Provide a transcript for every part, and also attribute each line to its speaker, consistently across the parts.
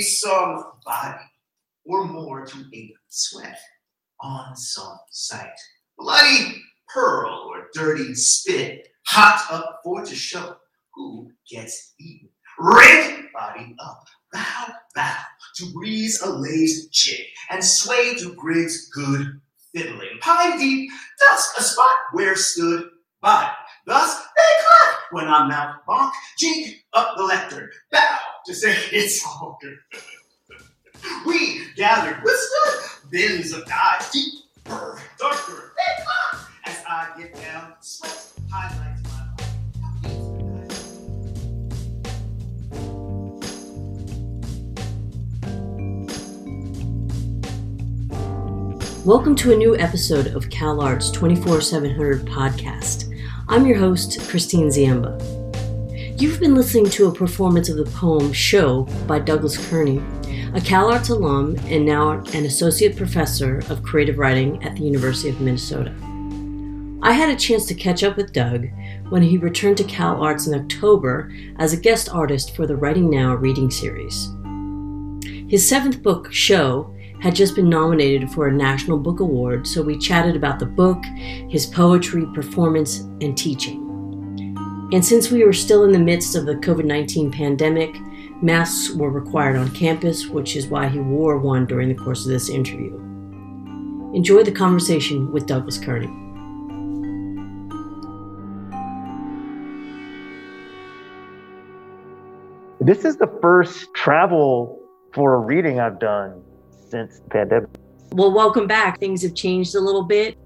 Speaker 1: needs some body or more to ape sweat on some sight. Bloody pearl or dirty spit, hot up for to show who gets eaten. Ring body up, bow, bow to breeze a lazy chick and sway to Griggs' good fiddling. Pine deep, dusk a spot where stood body. Thus they clap when I mouth bonk, jink up the lectern, bow to say it's all good. we gathered whispered bins of dye, deeper, darker, thicker, as I get down, sweat highlights my
Speaker 2: Welcome to a new episode of CalArts 24 700 podcast. I'm your host, Christine Ziemba. You've been listening to a performance of the poem Show by Douglas Kearney, a CalArts alum and now an associate professor of creative writing at the University of Minnesota. I had a chance to catch up with Doug when he returned to CalArts in October as a guest artist for the Writing Now reading series. His seventh book, Show, had just been nominated for a National Book Award, so we chatted about the book, his poetry, performance, and teaching. And since we were still in the midst of the COVID 19 pandemic, masks were required on campus, which is why he wore one during the course of this interview. Enjoy the conversation with Douglas Kearney.
Speaker 3: This is the first travel for a reading I've done since the pandemic.
Speaker 2: Well, welcome back. Things have changed a little bit.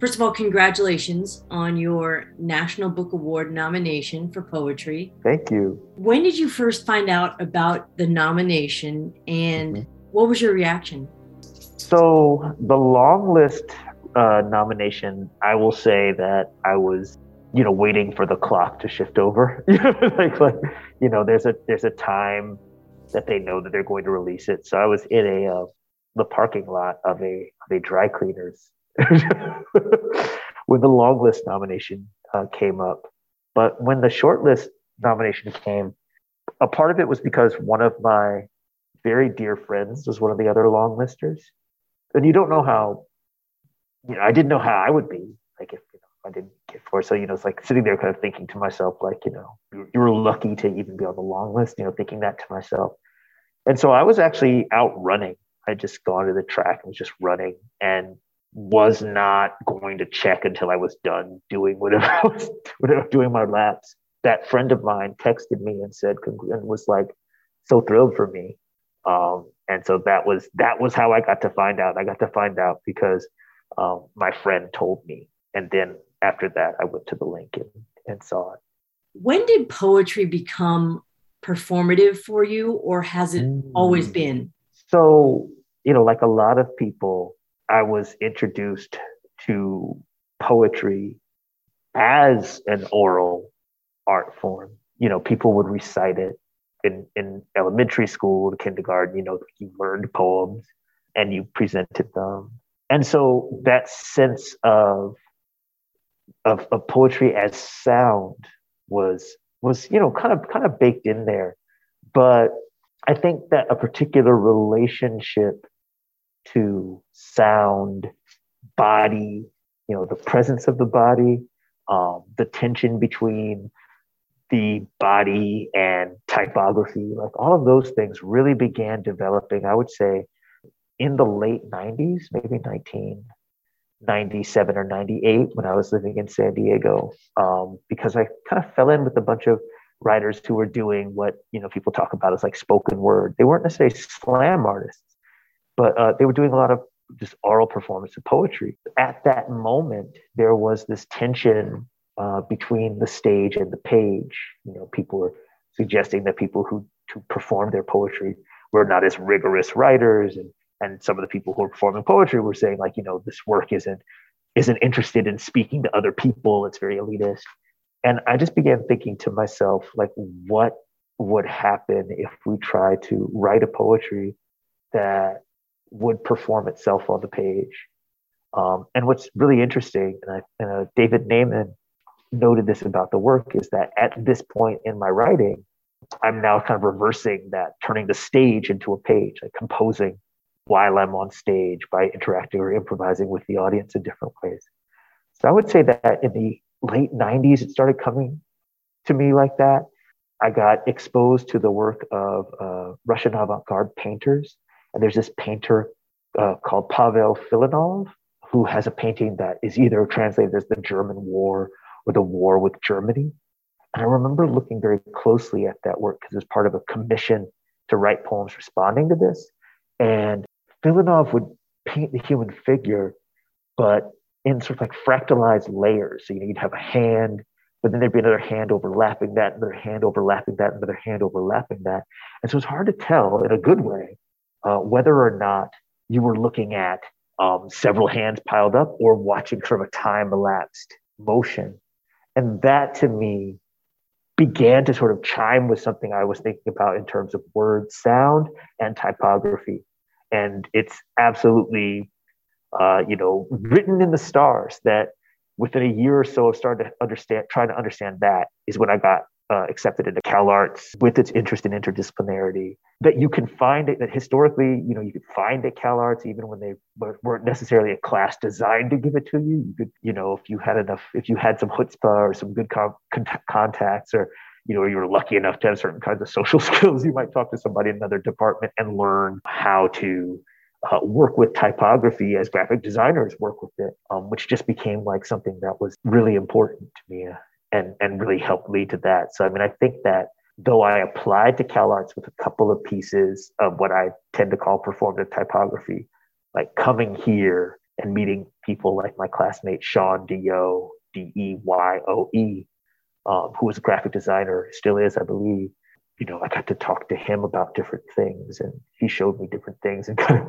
Speaker 2: First of all, congratulations on your National Book Award nomination for poetry.
Speaker 3: Thank you.
Speaker 2: When did you first find out about the nomination and
Speaker 3: Mm-hmm.
Speaker 2: what was your reaction?
Speaker 3: So, the long list uh, nomination, I will say that I was, you know, waiting for the clock to shift over. like, like, you know, there's a there's a time that they know that they're going to release it. So I was in a uh, the parking lot of a of a dry cleaners when the long list nomination uh, came up. But when the short list nomination came, a part of it was because one of my very dear friends was one of the other long listers. And you don't know how, you know, I didn't know how I would be, like if, you know, I didn't get for. So, you know, it's like sitting there kind of thinking to myself, like, you know, you, were lucky to even be on the long list, you know, thinking that to myself. And so I was actually out running. I just gone to the track and was just running and was not going to check until I was done doing whatever I was, whatever, doing my laps. That friend of mine texted me and said, and was like so thrilled for me. Um, and so that was that was how I got to find out. I got to find out because um, my friend told me, and then after that, I went to the link and, and saw it.
Speaker 2: When did poetry become performative for you, or has it always
Speaker 3: Mm.
Speaker 2: been?
Speaker 3: So, you know, like a lot of people, I was introduced to poetry as an oral art form. You know, people would recite it in, in elementary school, kindergarten, you know, you learned poems and you presented them. And so that sense of, of, of poetry as sound was, was, you know, kind of, kind of baked in there. But I think that a particular relationship to sound, body, you know, the presence of the body, um, the tension between the body and typography, like all of those things really began developing, I would say, in the late 90s, maybe 1997 or 98 when I was living in San Diego, um, because I kind of fell in with a bunch of writers who were doing what you know people talk about as like spoken word. They weren't necessarily slam artists, but uh, they were doing a lot of just oral performance of poetry. At that moment, there was this tension uh, between the stage and the page. You know, people were suggesting that people who to perform their poetry were not as rigorous writers, and and some of the people who were performing poetry were saying like, you know, this work isn't isn't interested in speaking to other people. It's very elitist. And I just began thinking to myself, like, what would happen if we try to write a poetry that would perform itself on the page? Um, and what's really interesting, and, I, uh, David Naimon noted this about the work, is that at this point in my writing, I'm now kind of reversing that, turning the stage into a page, like composing while I'm on stage by interacting or improvising with the audience in different ways. So I would say that in the late 90s, it started coming to me like that. I got exposed to the work of uh, Russian avant garde painters. And there's this painter uh, called Pavel Filonov, who has a painting that is either translated as the German War or the War with Germany. And I remember looking very closely at that work because it was part of a commission to write poems responding to this. And Filonov would paint the human figure, but in sort of like fractalized layers. So you know, you'd have a hand, but then there'd be another hand overlapping that, another hand overlapping that, another hand overlapping that. And so it's hard to tell in a good way uh, whether or not you were looking at um, several hands piled up or watching sort of a time elapsed motion. And that to me began to sort of chime with something I was thinking about in terms of word sound and typography. And it's absolutely, uh, you know, written in the stars that within a year or so of starting to understand, trying to understand that is when I got uh, accepted into Cal Arts with its interest in interdisciplinarity. That you can find it, that historically, you know, you could find at Cal Arts even when they weren't necessarily a class designed to give it to you. You could, you know, if you had enough, if you had some chutzpah or some good con- contacts or, you know, you were lucky enough to have certain kinds of social skills, you might talk to somebody in another department and learn how to uh, work with typography as graphic designers work with it, um, which just became like something that was really important to me and and really helped lead to that. So I mean, I think that though I applied to Cal Arts with a couple of pieces of what I tend to call performative typography, like coming here and meeting people like my classmate Sean Deyoe, D E Y O E, um, who was a graphic designer, still is, I believe. You know, I got to talk to him about different things, and he showed me different things, and kind of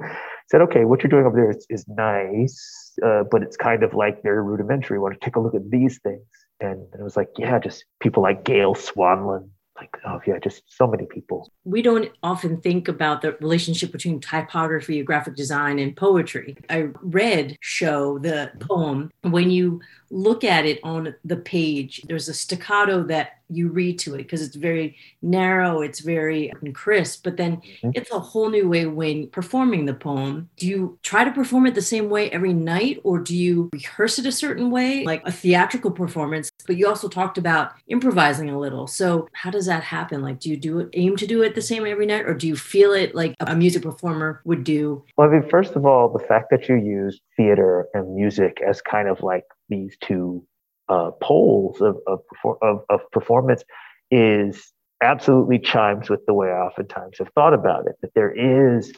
Speaker 3: said, "Okay, what you're doing over there is, is nice, uh, but it's kind of like very rudimentary. want to take a look at these things?" And it was like, yeah, just people like Gail Swanlund, like, oh, yeah, just so many people.
Speaker 2: We don't often think about the relationship between typography, graphic design, and poetry. I read show the poem. When you look at it on the page, there's a staccato that you read to it because it's very narrow, it's very crisp, but then mm-hmm. it's a whole new way when performing the poem. Do you try to perform it the same way every night or do you rehearse it a certain way, like a theatrical performance? But you also talked about improvising a little. So, how does that happen? Like, do you do it, aim to do it the same every night or do you feel it like a music performer would do?
Speaker 3: Well, I mean, first of all, the fact that you use theater and music as kind of like these two uh, poles of, of, of, of performance is absolutely chimes with the way I oftentimes have thought about it. That there is,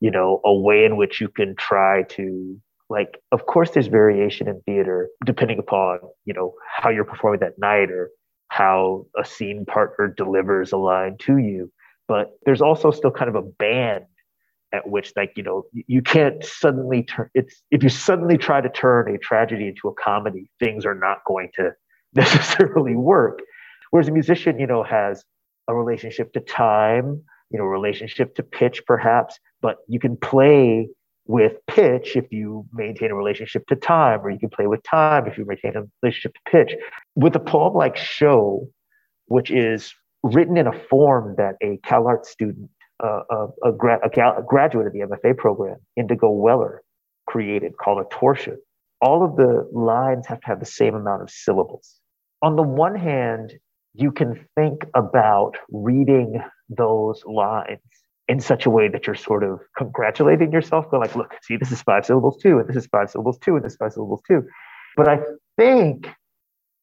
Speaker 3: you know, a way in which you can try to like of course there's variation in theater depending upon you know how you're performing that night or how a scene partner delivers a line to you but there's also still kind of a band at which like you know you can't suddenly turn it's if you suddenly try to turn a tragedy into a comedy things are not going to necessarily work. Whereas a musician you know has a relationship to time you know relationship to pitch perhaps but you can play with pitch if you maintain a relationship to time or you can play with time if you maintain a relationship to pitch. With a poem like show which is written in a form that a CalArts student a, a, gra- a, graduate of the MFA program, Indigo Weller, created called a torsion. All of the lines have to have the same amount of syllables. On the one hand, you can think about reading those lines in such a way that you're sort of congratulating yourself, going like, look, see, this is five syllables too, and this is five syllables too, and this is five syllables too. But I think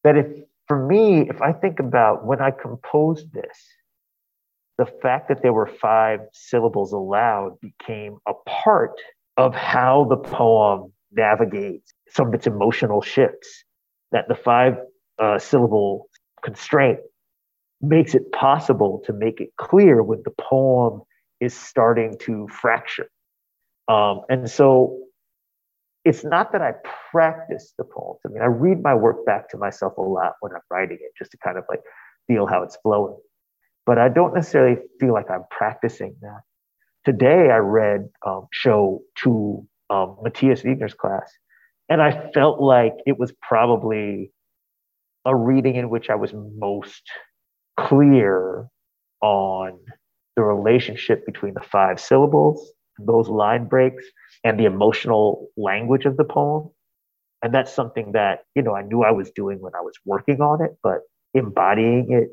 Speaker 3: that if, for me, if I think about when I composed this, the fact that there were five syllables allowed became a part of how the poem navigates some of its emotional shifts. That the five uh, syllable constraint makes it possible to make it clear when the poem is starting to fracture. Um, and so it's not that I practice the poems. I mean, I read my work back to myself a lot when I'm writing it, just to kind of like feel how it's flowing but I don't necessarily feel like I'm practicing that. Today, I read um, show to um, Matias Viegener's class, and I felt like it was probably a reading in which I was most clear on the relationship between the five syllables, those line breaks, and the emotional language of the poem. And that's something that, you know, I knew I was doing when I was working on it, but embodying it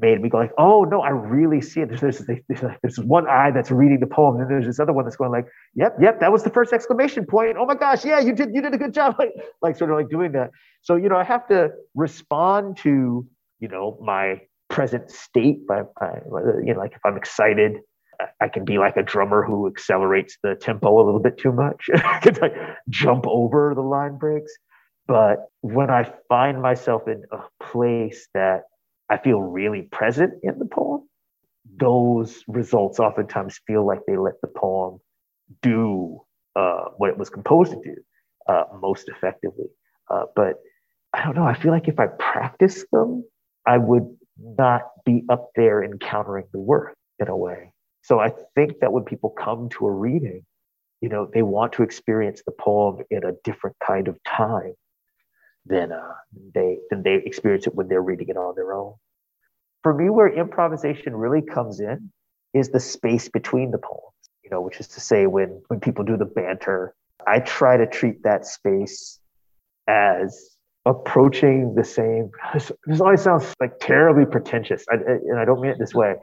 Speaker 3: made me go like, oh no, I really see it. There's, there's, there's, there's one eye that's reading the poem, and there's this other one that's going like, yep, yep, that was the first exclamation point. Oh my gosh, yeah, you did, you did a good job, like, like sort of like doing that. So you know, I have to respond to you know my present state by, you know, like if I'm excited, I can be like a drummer who accelerates the tempo a little bit too much. I can like jump over the line breaks. But when I find myself in a place that I feel really present in the poem, those results oftentimes feel like they let the poem do uh, what it was composed to do uh, most effectively. Uh, but I don't know. I feel like if I practice them, I would not be up there encountering the work in a way. So I think that when people come to a reading, you know, they want to experience the poem in a different kind of time than uh, they than they experience it when they're reading it on their own. For me, where improvisation really comes in is the space between the poems. You know, which is to say, when when people do the banter, I try to treat that space as approaching the same. This, always sounds like terribly pretentious, I, and I don't mean it this way.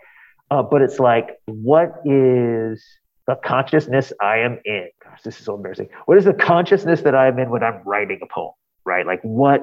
Speaker 3: Uh, but it's like, what is the consciousness I am in? Gosh, this is so embarrassing. What is the consciousness that I am in when I'm writing a poem? Right? Like what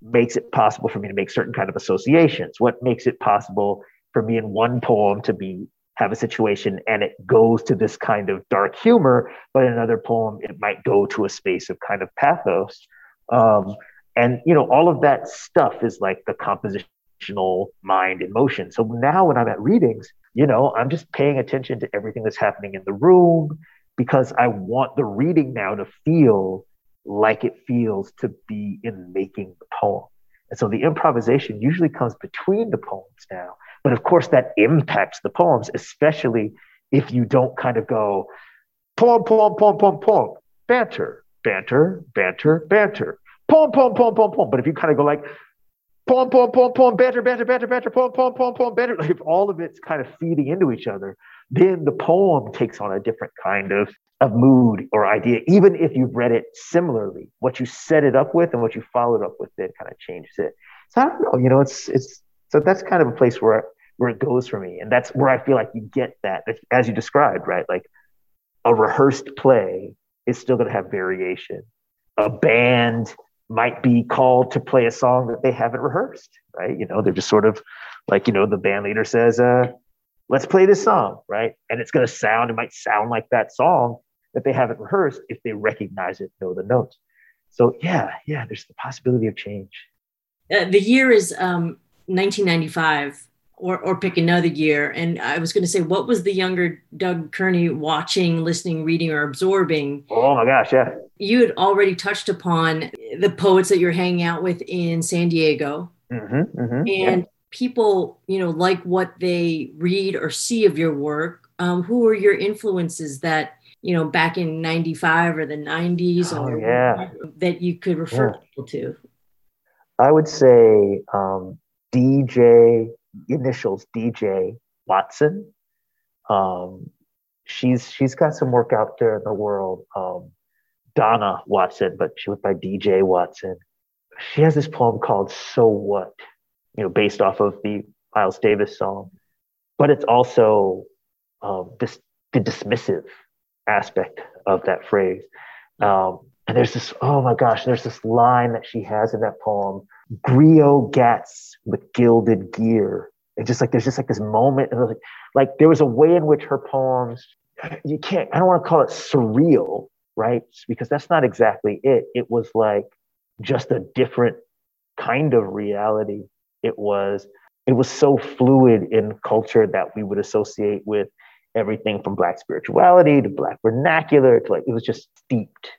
Speaker 3: makes it possible for me to make certain kind of associations? What makes it possible for me in one poem to be have a situation and it goes to this kind of dark humor, but in another poem it might go to a space of kind of pathos. Um, and you know, all of that stuff is like the compositional mind in motion. So now when I'm at readings, you know, I'm just paying attention to everything that's happening in the room because I want the reading now to feel like it feels to be in making the poem. And so the improvisation usually comes between the poems now. But of course, that impacts the poems, especially if you don't kind of go poem, poem, poem, poem, poem, banter, banter, banter, banter, poem, poem, poem, poem, poem. But if you kind of go like poem, poem, poem, poem, banter, banter, banter, banter, poem, poem, poem, poem, banter, like if all of it's kind of feeding into each other, then the poem takes on a different kind of of mood or idea, even if you've read it similarly. What you set it up with and what you followed up with it kind of changes it. So I don't know, you know, it's it's so that's kind of a place where where it goes for me, and that's where I feel like you get that as you described, right? Like a rehearsed play is still going to have variation. A band might be called to play a song that they haven't rehearsed, right? You know, they're just sort of like, you know, the band leader says, uh, let's play this song, right? And it's going to sound, it might sound like that song, that they haven't rehearsed if they recognize it, know the notes. So yeah, yeah, there's the possibility of change.
Speaker 2: Uh, the year is um, 1995, or or pick another year. And I was going to say, what was the younger Doug Kearney watching, listening, reading, or absorbing?
Speaker 3: Oh my gosh, yeah.
Speaker 2: You had already touched upon the poets that you're hanging out with in San Diego,
Speaker 3: mm-hmm, mm-hmm,
Speaker 2: and yeah. People, you know, like what they read or see of your work. Um, who are your influences that you know, back in 95 or the 90s
Speaker 3: oh,
Speaker 2: or
Speaker 3: yeah.
Speaker 2: that you could refer yeah. people to?
Speaker 3: I would say um, DJ, initials DJ Watson. Um, she's she's got some work out there in the world. Um, Donna Watson, but she went by DJ Watson. She has this poem called "So What," you know, based off of the Miles Davis song, but it's also um, this the dismissive aspect of that phrase. Um, and there's this, oh my gosh, there's this line that she has in that poem, Grio gats with gilded gear. It's just like there's just like this moment, and like, like there was a way in which her poems, you can't, I don't want to call it surreal, right? Because that's not exactly it. It was like just a different kind of reality. It was, it was so fluid in culture that we would associate with everything from black spirituality to black vernacular. To like it was just steeped.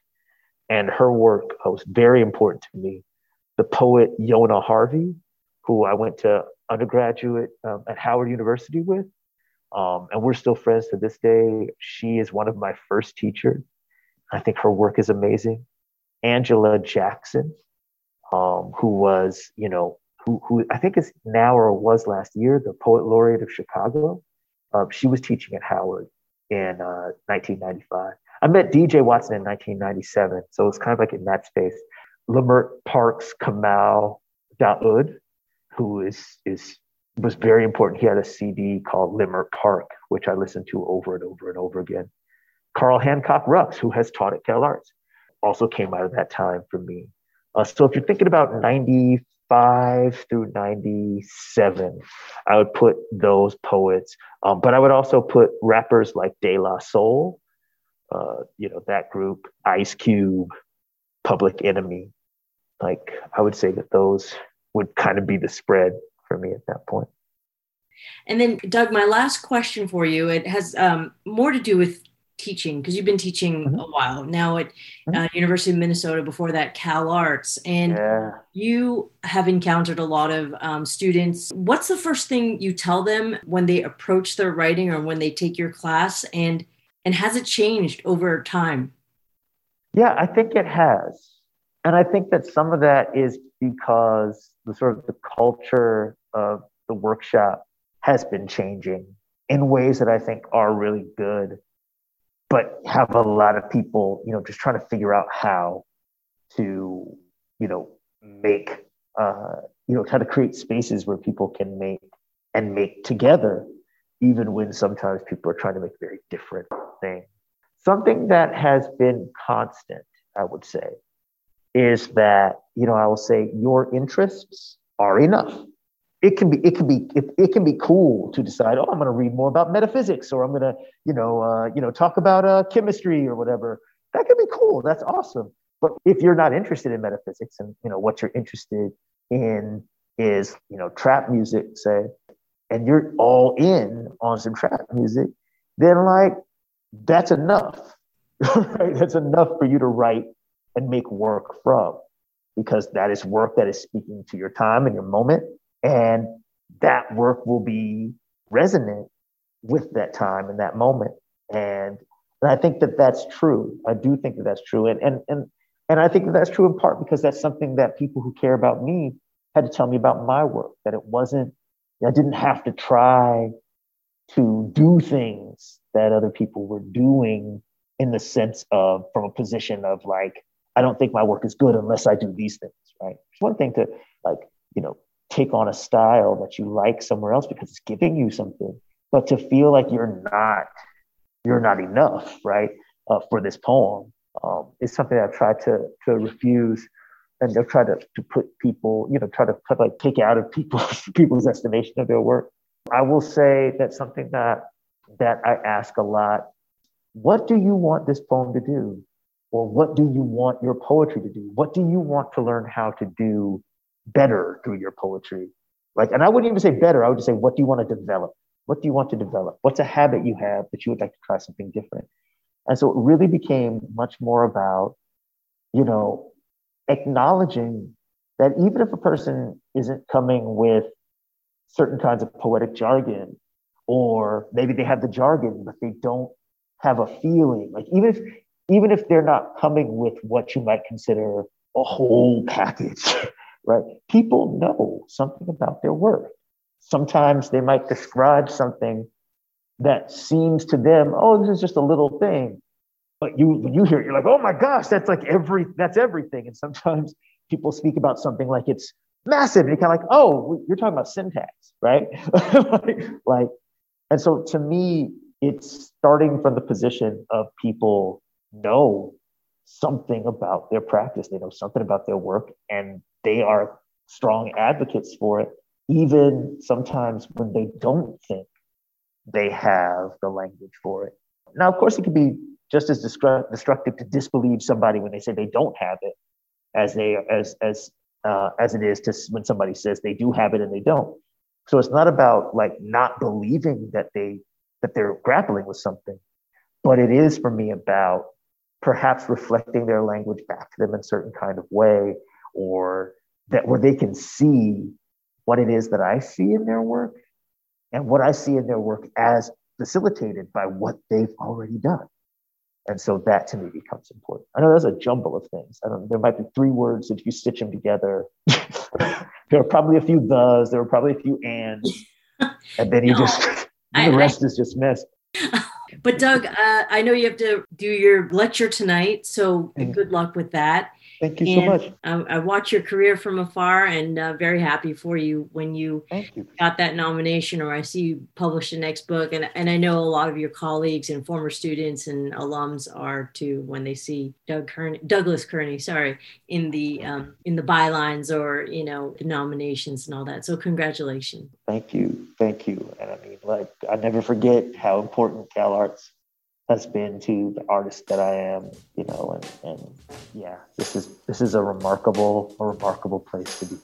Speaker 3: And her work was very important to me. The poet yona harvey who i went to undergraduate um, at howard university with um, and we're still friends to this day. She is one of my first teachers. I think her work is amazing. Angela jackson um, who was you know who, who I think is now or was last year the poet laureate of Chicago. Uh, she was teaching at Howard in uh, 1995. I met DJ Watson in 1997, so it's kind of like in that space. Leimert Parks Kamau Daáood, who is is was very important. He had a CD called Leimert Park, which I listened to over and over and over again. Carl Hancock Rux, who has taught at Cal Arts, also came out of that time for me. Uh, so if you're thinking about 95 through 97, I would put those poets, um, but I would also put rappers like De La Soul, uh, you know, that group, Ice Cube, Public Enemy. Like I would say that those would kind of be the spread for me at that point.
Speaker 2: And then, Doug, my last question for you it has um, more to do with teaching because you've been teaching mm-hmm. a while now at mm-hmm. uh, University of Minnesota. Before that, Cal Arts, and yeah. you have encountered a lot of um, students. What's the first thing you tell them when they approach their writing or when they take your class, and and has it changed over time?
Speaker 3: Yeah, I think it has, and I think that some of that is because the sort of the culture of the workshop has been changing in ways that I think are really good but have a lot of people, you know, just trying to figure out how to, you know, make, uh, you know, try to create spaces where people can make and make together, even when sometimes people are trying to make very different things. Something that has been constant, I would say, is that, you know, I will say your interests are enough it can be it can be it, it can be cool to decide oh i'm going to read more about metaphysics or i'm going to you know uh, you know talk about uh, chemistry or whatever. That can be cool. That's awesome. But if you're not interested in metaphysics and you know what you're interested in is you know trap music say and you're all in on some trap music then like that's enough right? That's enough for you to write and make work from because that is work that is speaking to your time and your moment and that work will be resonant with that time and that moment. And, and I think that that's true. I do think that that's true. And, and, and, and I think that that's true in part because that's something that people who care about me had to tell me about my work, that it wasn't, I didn't have to try to do things that other people were doing in the sense of from a position of like, I don't think my work is good unless I do these things, right? It's one thing to like, you know, take on a style that you like somewhere else because it's giving you something but to feel like you're not you're not enough right uh, for this poem um, is something i've tried to to refuse and they'll try to, to put people you know try to put, like take out of people's people's estimation of their work. I will say that something that that i ask a lot what do you want this poem to do? Or what do you want your poetry to do? What do you want to learn how to do better through your poetry. Like, and I wouldn't even say better. I would just say, what do you want to develop? What do you want to develop? What's a habit you have that you would like to try something different? And so it really became much more about, you know, acknowledging that even if a person isn't coming with certain kinds of poetic jargon, or maybe they have the jargon, but they don't have a feeling, like even if even if they're not coming with what you might consider a whole package, right? People know something about their work. Sometimes they might describe something that seems to them, oh, this is just a little thing. But you, when you hear it, you're like, oh my gosh, that's like every, that's everything. And sometimes people speak about something like it's massive, and you're kind of like, oh, you're talking about syntax, right? like, like, and so to me, it's starting from the position of people know something about their practice, they know something about their work, and they are strong advocates for it, even sometimes when they don't think they have the language for it. Now, of course, it could be just as destructive to disbelieve somebody when they say they don't have it, as they as as uh, as it is to when somebody says they do have it and they don't. So it's not about like not believing that they that they're grappling with something, but it is for me about perhaps reflecting their language back to them in certain kind of way or that where they can see what it is that I see in their work and what I see in their work as facilitated by what they've already done. And so that to me becomes important. I know there's a jumble of things. I don't, know, there might be three words that if you stitch them together, there are probably a few thes, there are probably a few ands, and then you no, just the rest I, is just mess.
Speaker 2: But Doug, uh, I know you have to do your lecture tonight, so mm-hmm. good luck with that.
Speaker 3: Thank you and so much.
Speaker 2: I, I watch your career from afar and uh, very happy for you when you,
Speaker 3: you,
Speaker 2: got that nomination or I see you publish the next book. And, and I know a lot of your colleagues and former students and alums are too when they see Doug Kearney, Douglas Kearney, sorry, in the um, in the bylines or, you know, the nominations and all that. So congratulations.
Speaker 3: Thank you. Thank you. And I mean, like, I never forget how important Cal Arts has been to the artist that I am, you know, and, and yeah, this is this is a remarkable, a remarkable place to be.